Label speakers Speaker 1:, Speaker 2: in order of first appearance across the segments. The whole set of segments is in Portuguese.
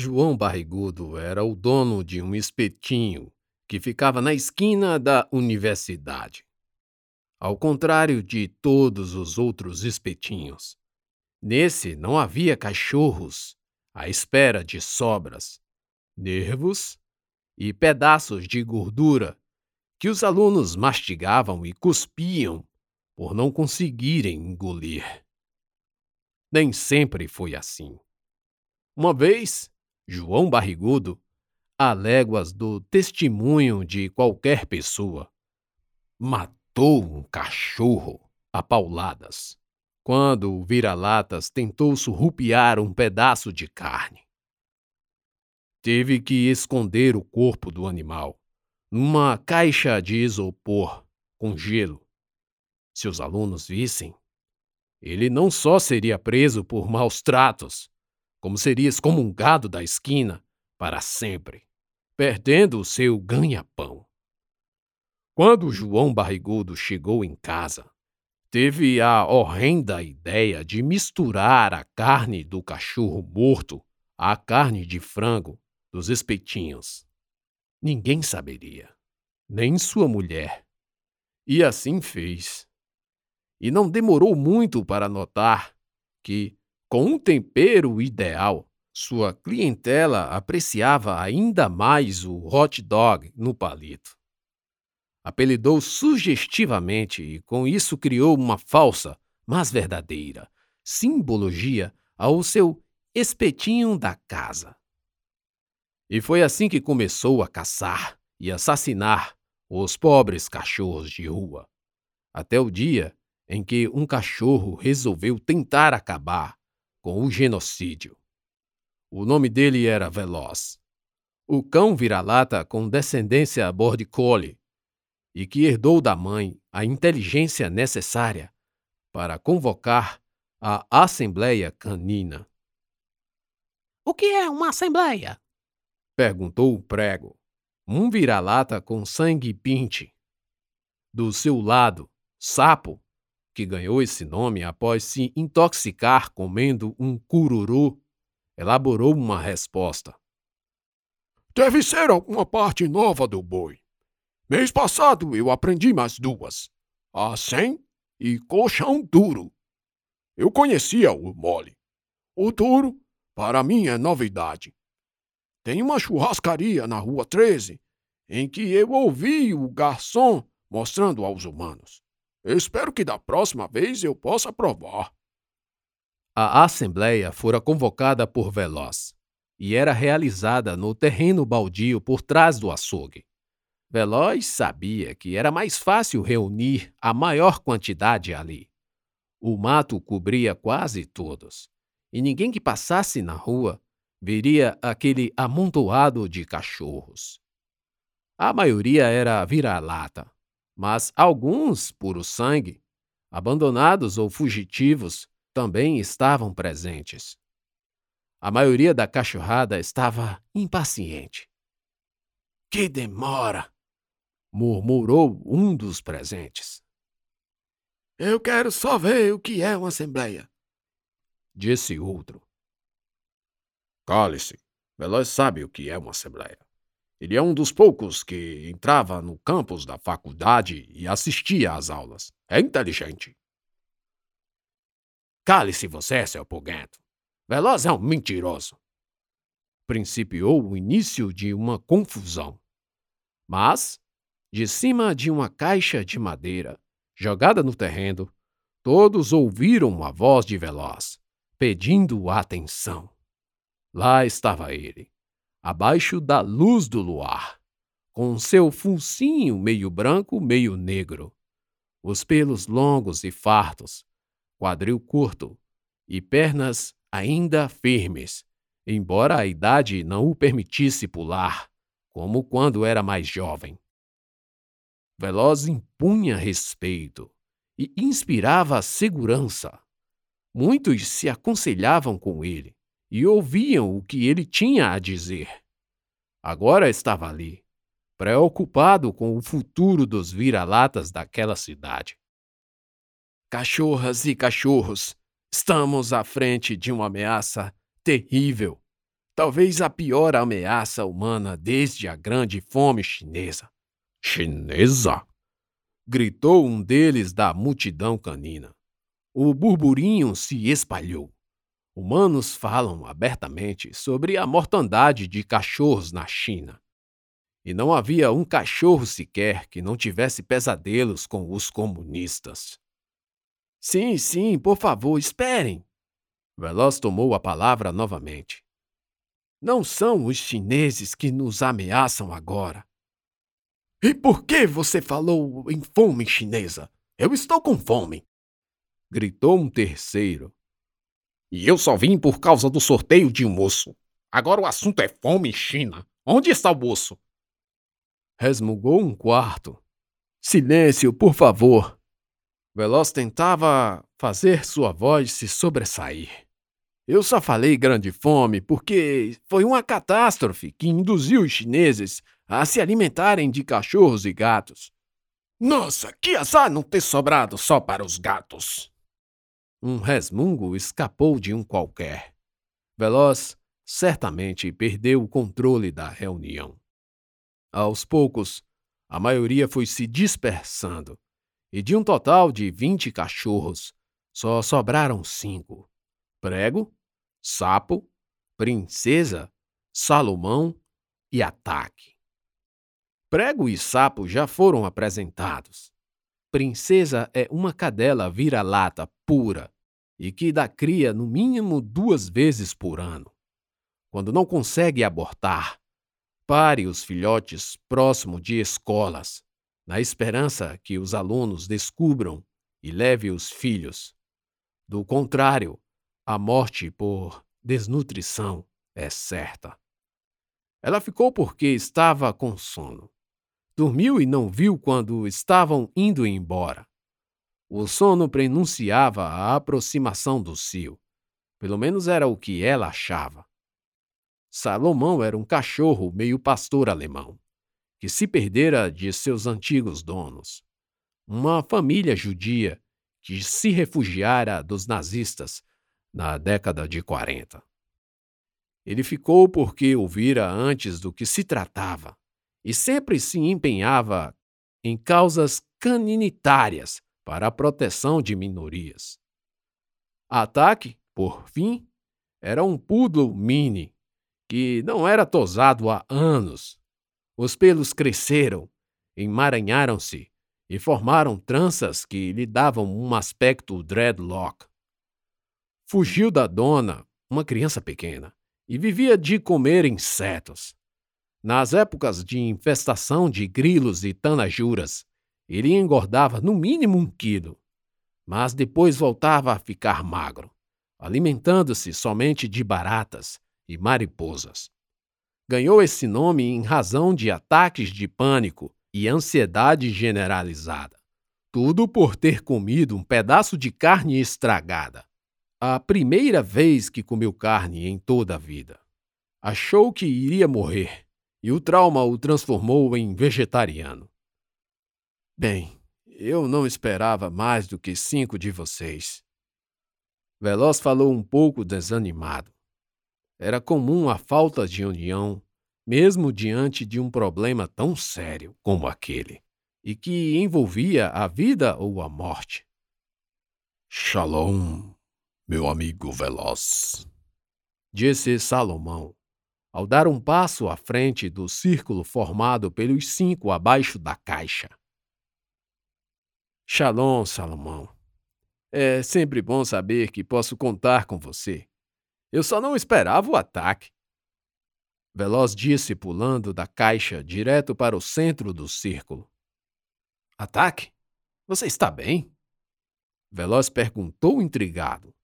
Speaker 1: João Barrigudo era o dono de um espetinho que ficava na esquina da universidade. Ao contrário de todos os outros espetinhos, nesse não havia cachorros à espera de sobras, nervos e pedaços de gordura que os alunos mastigavam e cuspiam por não conseguirem engolir. Nem sempre foi assim. Uma vez, João Barrigudo, a léguas do testemunho de qualquer pessoa, matou um cachorro a pauladas quando o vira-latas tentou surrupiar um pedaço de carne. Teve que esconder o corpo do animal numa caixa de isopor com gelo. Se os alunos vissem, ele não só seria preso por maus tratos, como seria excomungado da esquina para sempre, perdendo o seu ganha-pão. Quando João Barrigudo chegou em casa, teve a horrenda ideia de misturar a carne do cachorro morto à carne de frango dos espetinhos. Ninguém saberia, nem sua mulher. E assim fez. E não demorou muito para notar que, com um tempero ideal, sua clientela apreciava ainda mais o hot dog no palito. Apelidou sugestivamente e com isso criou uma falsa, mas verdadeira, simbologia ao seu espetinho da casa. E foi assim que começou a caçar e assassinar os pobres cachorros de rua. Até o dia em que um cachorro resolveu tentar acabar com o genocídio. O nome dele era Veloz. O cão vira-lata com descendência border collie e que herdou da mãe a inteligência necessária para convocar a Assembleia Canina.
Speaker 2: O que é uma Assembleia?
Speaker 1: Perguntou o prego, um vira-lata com sangue pinte. Do seu lado, Sapo, que ganhou esse nome após se intoxicar comendo um cururu, elaborou uma resposta.
Speaker 3: Deve ser alguma parte nova do boi. Mês passado eu aprendi mais duas: a sem e colchão duro. Eu conhecia o mole. O duro, para mim, é novidade. Tem uma churrascaria na Rua 13 em que eu ouvi o garçom mostrando aos humanos. Espero que da próxima vez eu possa provar.
Speaker 1: A assembleia fora convocada por Veloz e era realizada no terreno baldio por trás do açougue. Veloz sabia que era mais fácil reunir a maior quantidade ali. O mato cobria quase todos, e ninguém que passasse na rua veria aquele amontoado de cachorros. A maioria era vira-lata, mas alguns, puro sangue, abandonados ou fugitivos, também estavam presentes. A maioria da cachorrada estava impaciente.
Speaker 2: Que demora!
Speaker 1: murmurou um dos presentes.
Speaker 2: Eu quero só ver o que é uma assembleia,
Speaker 1: disse outro.
Speaker 3: Cale-se. Veloz sabe o que é uma assembleia. Ele é um dos poucos que entrava no campus da faculdade e assistia às aulas. É inteligente.
Speaker 2: Cale-se você, seu poguento. Veloz é um mentiroso.
Speaker 1: Principiou o início de uma confusão. Mas, de cima de uma caixa de madeira, jogada no terreno, todos ouviram a voz de Veloz, pedindo atenção. Lá estava ele, abaixo da luz do luar, com seu focinho meio branco, meio negro, os pelos longos e fartos, quadril curto e pernas ainda firmes, embora a idade não o permitisse pular, como quando era mais jovem. Veloz impunha respeito e inspirava segurança. Muitos se aconselhavam com ele e ouviam o que ele tinha a dizer. Agora estava ali, preocupado com o futuro dos vira-latas daquela cidade. Cachorras e cachorros, estamos à frente de uma ameaça terrível.
Speaker 3: talvez a pior ameaça humana desde a grande fome chinesa.
Speaker 1: Chinesa? gritou um deles da multidão canina. O burburinho se espalhou. Humanos falam abertamente sobre a mortandade de cachorros na China. E não havia um cachorro sequer que não tivesse pesadelos com os comunistas.
Speaker 3: Sim, sim, por favor, esperem.
Speaker 1: Veloz tomou a palavra novamente.
Speaker 3: Não são os chineses que nos ameaçam agora. E por que você falou em fome chinesa? Eu estou com fome!
Speaker 1: Gritou um terceiro. E eu só vim por causa do sorteio de um osso. Agora o assunto é fome China. Onde está o osso?
Speaker 3: Resmungou um quarto. Silêncio, por favor.
Speaker 1: Veloz tentava fazer sua voz se sobressair.
Speaker 3: Eu só falei grande fome porque foi uma catástrofe que induziu os chineses a se alimentarem de cachorros e gatos.
Speaker 2: Nossa, que azar não ter sobrado só para os gatos!
Speaker 1: Um resmungo escapou de um qualquer. Veloz certamente perdeu o controle da reunião. Aos poucos, a maioria foi se dispersando, e de um total de vinte cachorros, só sobraram cinco: Prego, Sapo, Princesa, Salomão e Ataque. Prego e Sapo já foram apresentados. Princesa é uma cadela vira-lata pura e que dá cria no mínimo duas vezes por ano. Quando não consegue abortar, pare os filhotes próximo de escolas, na esperança que os alunos descubram e leve os filhos. Do contrário, a morte por desnutrição é certa. Ela ficou porque estava com sono. Dormiu e não viu quando estavam indo embora. O sono prenunciava a aproximação do cio. Pelo menos era o que ela achava. Salomão era um cachorro meio pastor alemão, que se perdera de seus antigos donos. Uma família judia que se refugiara dos nazistas na década de 40. Ele ficou porque ouvira antes do que se tratava e sempre se empenhava em causas caninitárias para a proteção de minorias. Ataque, por fim, era um poodle mini que não era tosado há anos. Os pelos cresceram, emaranharam-se e formaram tranças que lhe davam um aspecto dreadlock. Fugiu da dona, uma criança pequena, e vivia de comer insetos. Nas épocas de infestação de grilos e tanajuras, ele engordava no mínimo um quilo, mas depois voltava a ficar magro, alimentando-se somente de baratas e mariposas. Ganhou esse nome em razão de ataques de pânico e ansiedade generalizada. Tudo por ter comido um pedaço de carne estragada. A primeira vez que comeu carne em toda a vida. Achou que iria morrer e o trauma o transformou em vegetariano. Bem, eu não esperava mais do que cinco de vocês. Veloz falou um pouco desanimado. Era comum a falta de união, mesmo diante de um problema tão sério como aquele, e que envolvia a vida ou a morte.
Speaker 3: Shalom, meu amigo Veloz,
Speaker 1: disse Salomão, ao dar um passo à frente do círculo formado pelos cinco abaixo da caixa. Shalom, Salomão. É sempre bom saber que posso contar com você. Eu só não esperava o ataque. Veloz disse, pulando da caixa direto para o centro do círculo. Ataque? Você está bem? Veloz perguntou intrigado.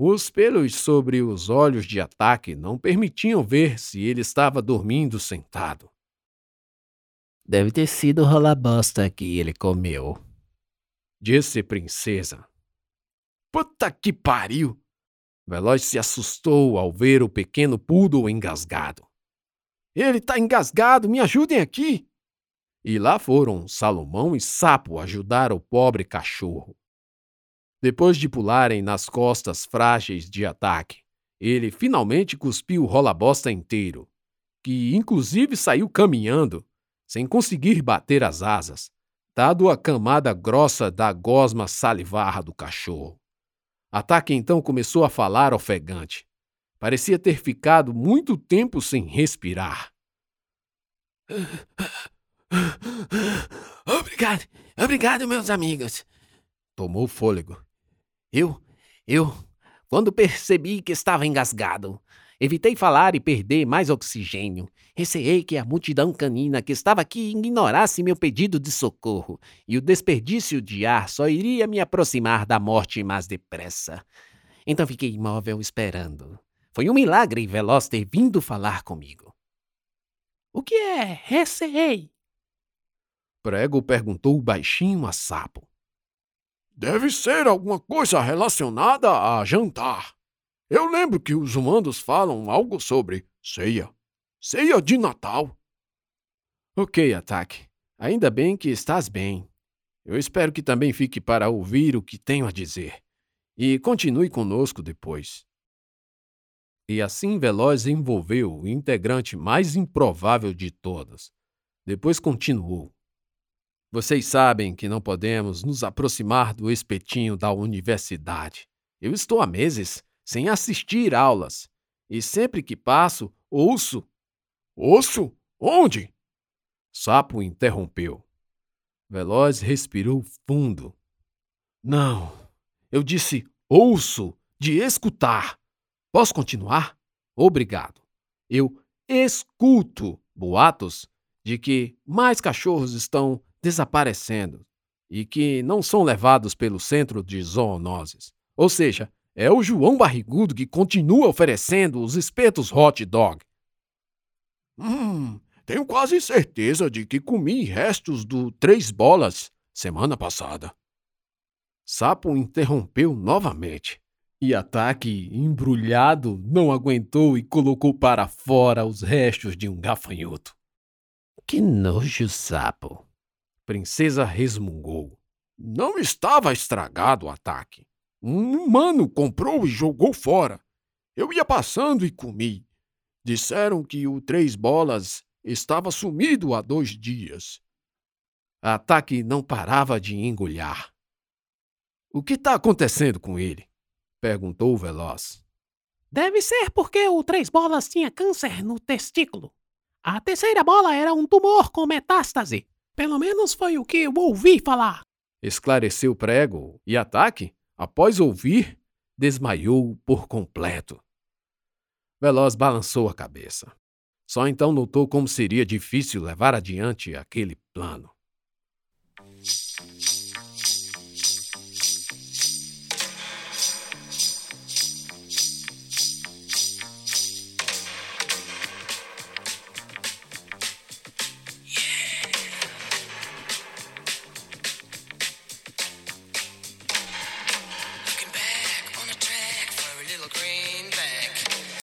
Speaker 1: Os pelos sobre os olhos de ataque não permitiam ver se ele estava dormindo sentado.
Speaker 4: Deve ter sido rola bosta que ele comeu,
Speaker 1: disse Princesa.
Speaker 3: Puta que pariu!
Speaker 1: Veloz se assustou ao ver o pequeno poodle engasgado.
Speaker 3: Ele tá engasgado, me ajudem aqui!
Speaker 1: E lá foram Salomão e Sapo ajudar o pobre cachorro. Depois de pularem nas costas frágeis de ataque Ele finalmente cuspiu o rola-bosta inteiro, que inclusive saiu caminhando, sem conseguir bater as asas, dado a camada grossa da gosma salivarra do cachorro. Ataque então começou a falar ofegante. Parecia ter ficado muito tempo sem respirar.
Speaker 2: Obrigado, obrigado, meus amigos.
Speaker 1: Tomou fôlego.
Speaker 4: Eu, eu, quando percebi que estava engasgado, evitei falar e perder mais oxigênio. Receei que a multidão canina que estava aqui ignorasse meu pedido de socorro, e o desperdício de ar só iria me aproximar da morte mais depressa. Então fiquei imóvel esperando. Foi um milagre Veloz ter vindo falar comigo.
Speaker 5: O que é receei?
Speaker 1: Prego perguntou baixinho a Sapo.
Speaker 3: Deve ser alguma coisa relacionada a jantar. Eu lembro que os humanos falam algo sobre ceia. Ceia de Natal.
Speaker 1: Ok, Ataque. Ainda bem que estás bem. Eu espero que também fique para ouvir o que tenho a dizer. E continue conosco depois. E assim Veloz envolveu o integrante mais improvável de todos. Depois continuou. Vocês sabem que não podemos nos aproximar do espetinho da universidade. Eu estou há meses sem assistir aulas e sempre que passo, ouço.
Speaker 3: Ouço? Onde?
Speaker 1: Sapo interrompeu. Veloz respirou fundo. Não, eu disse ouço, de escutar. Posso continuar? Obrigado. Eu escuto boatos de que mais cachorros estão desaparecendo e que não são levados pelo centro de zoonoses. Ou seja, é o João Barrigudo que continua oferecendo os espetos hot dog.
Speaker 3: Hum, tenho quase certeza de que comi restos do Três Bolas semana passada.
Speaker 1: Sapo interrompeu novamente. E Ataque, embrulhado, não aguentou e colocou para fora os restos de um gafanhoto.
Speaker 4: Que nojo, sapo!
Speaker 1: Princesa resmungou.
Speaker 3: Não estava estragado o ataque. Um humano comprou e jogou fora. Eu ia passando e comi. Disseram que o Três Bolas estava sumido há dois dias.
Speaker 1: Ataque não parava de engolhar. O que está acontecendo com ele? perguntou o Veloz.
Speaker 5: Deve ser porque o Três Bolas tinha câncer no testículo. A terceira bola era um tumor com metástase. Pelo menos foi o que eu ouvi falar.
Speaker 1: Esclareceu Prego e Ataque, após ouvir, desmaiou por completo. Veloz balançou a cabeça. Só então notou como seria difícil levar adiante aquele plano.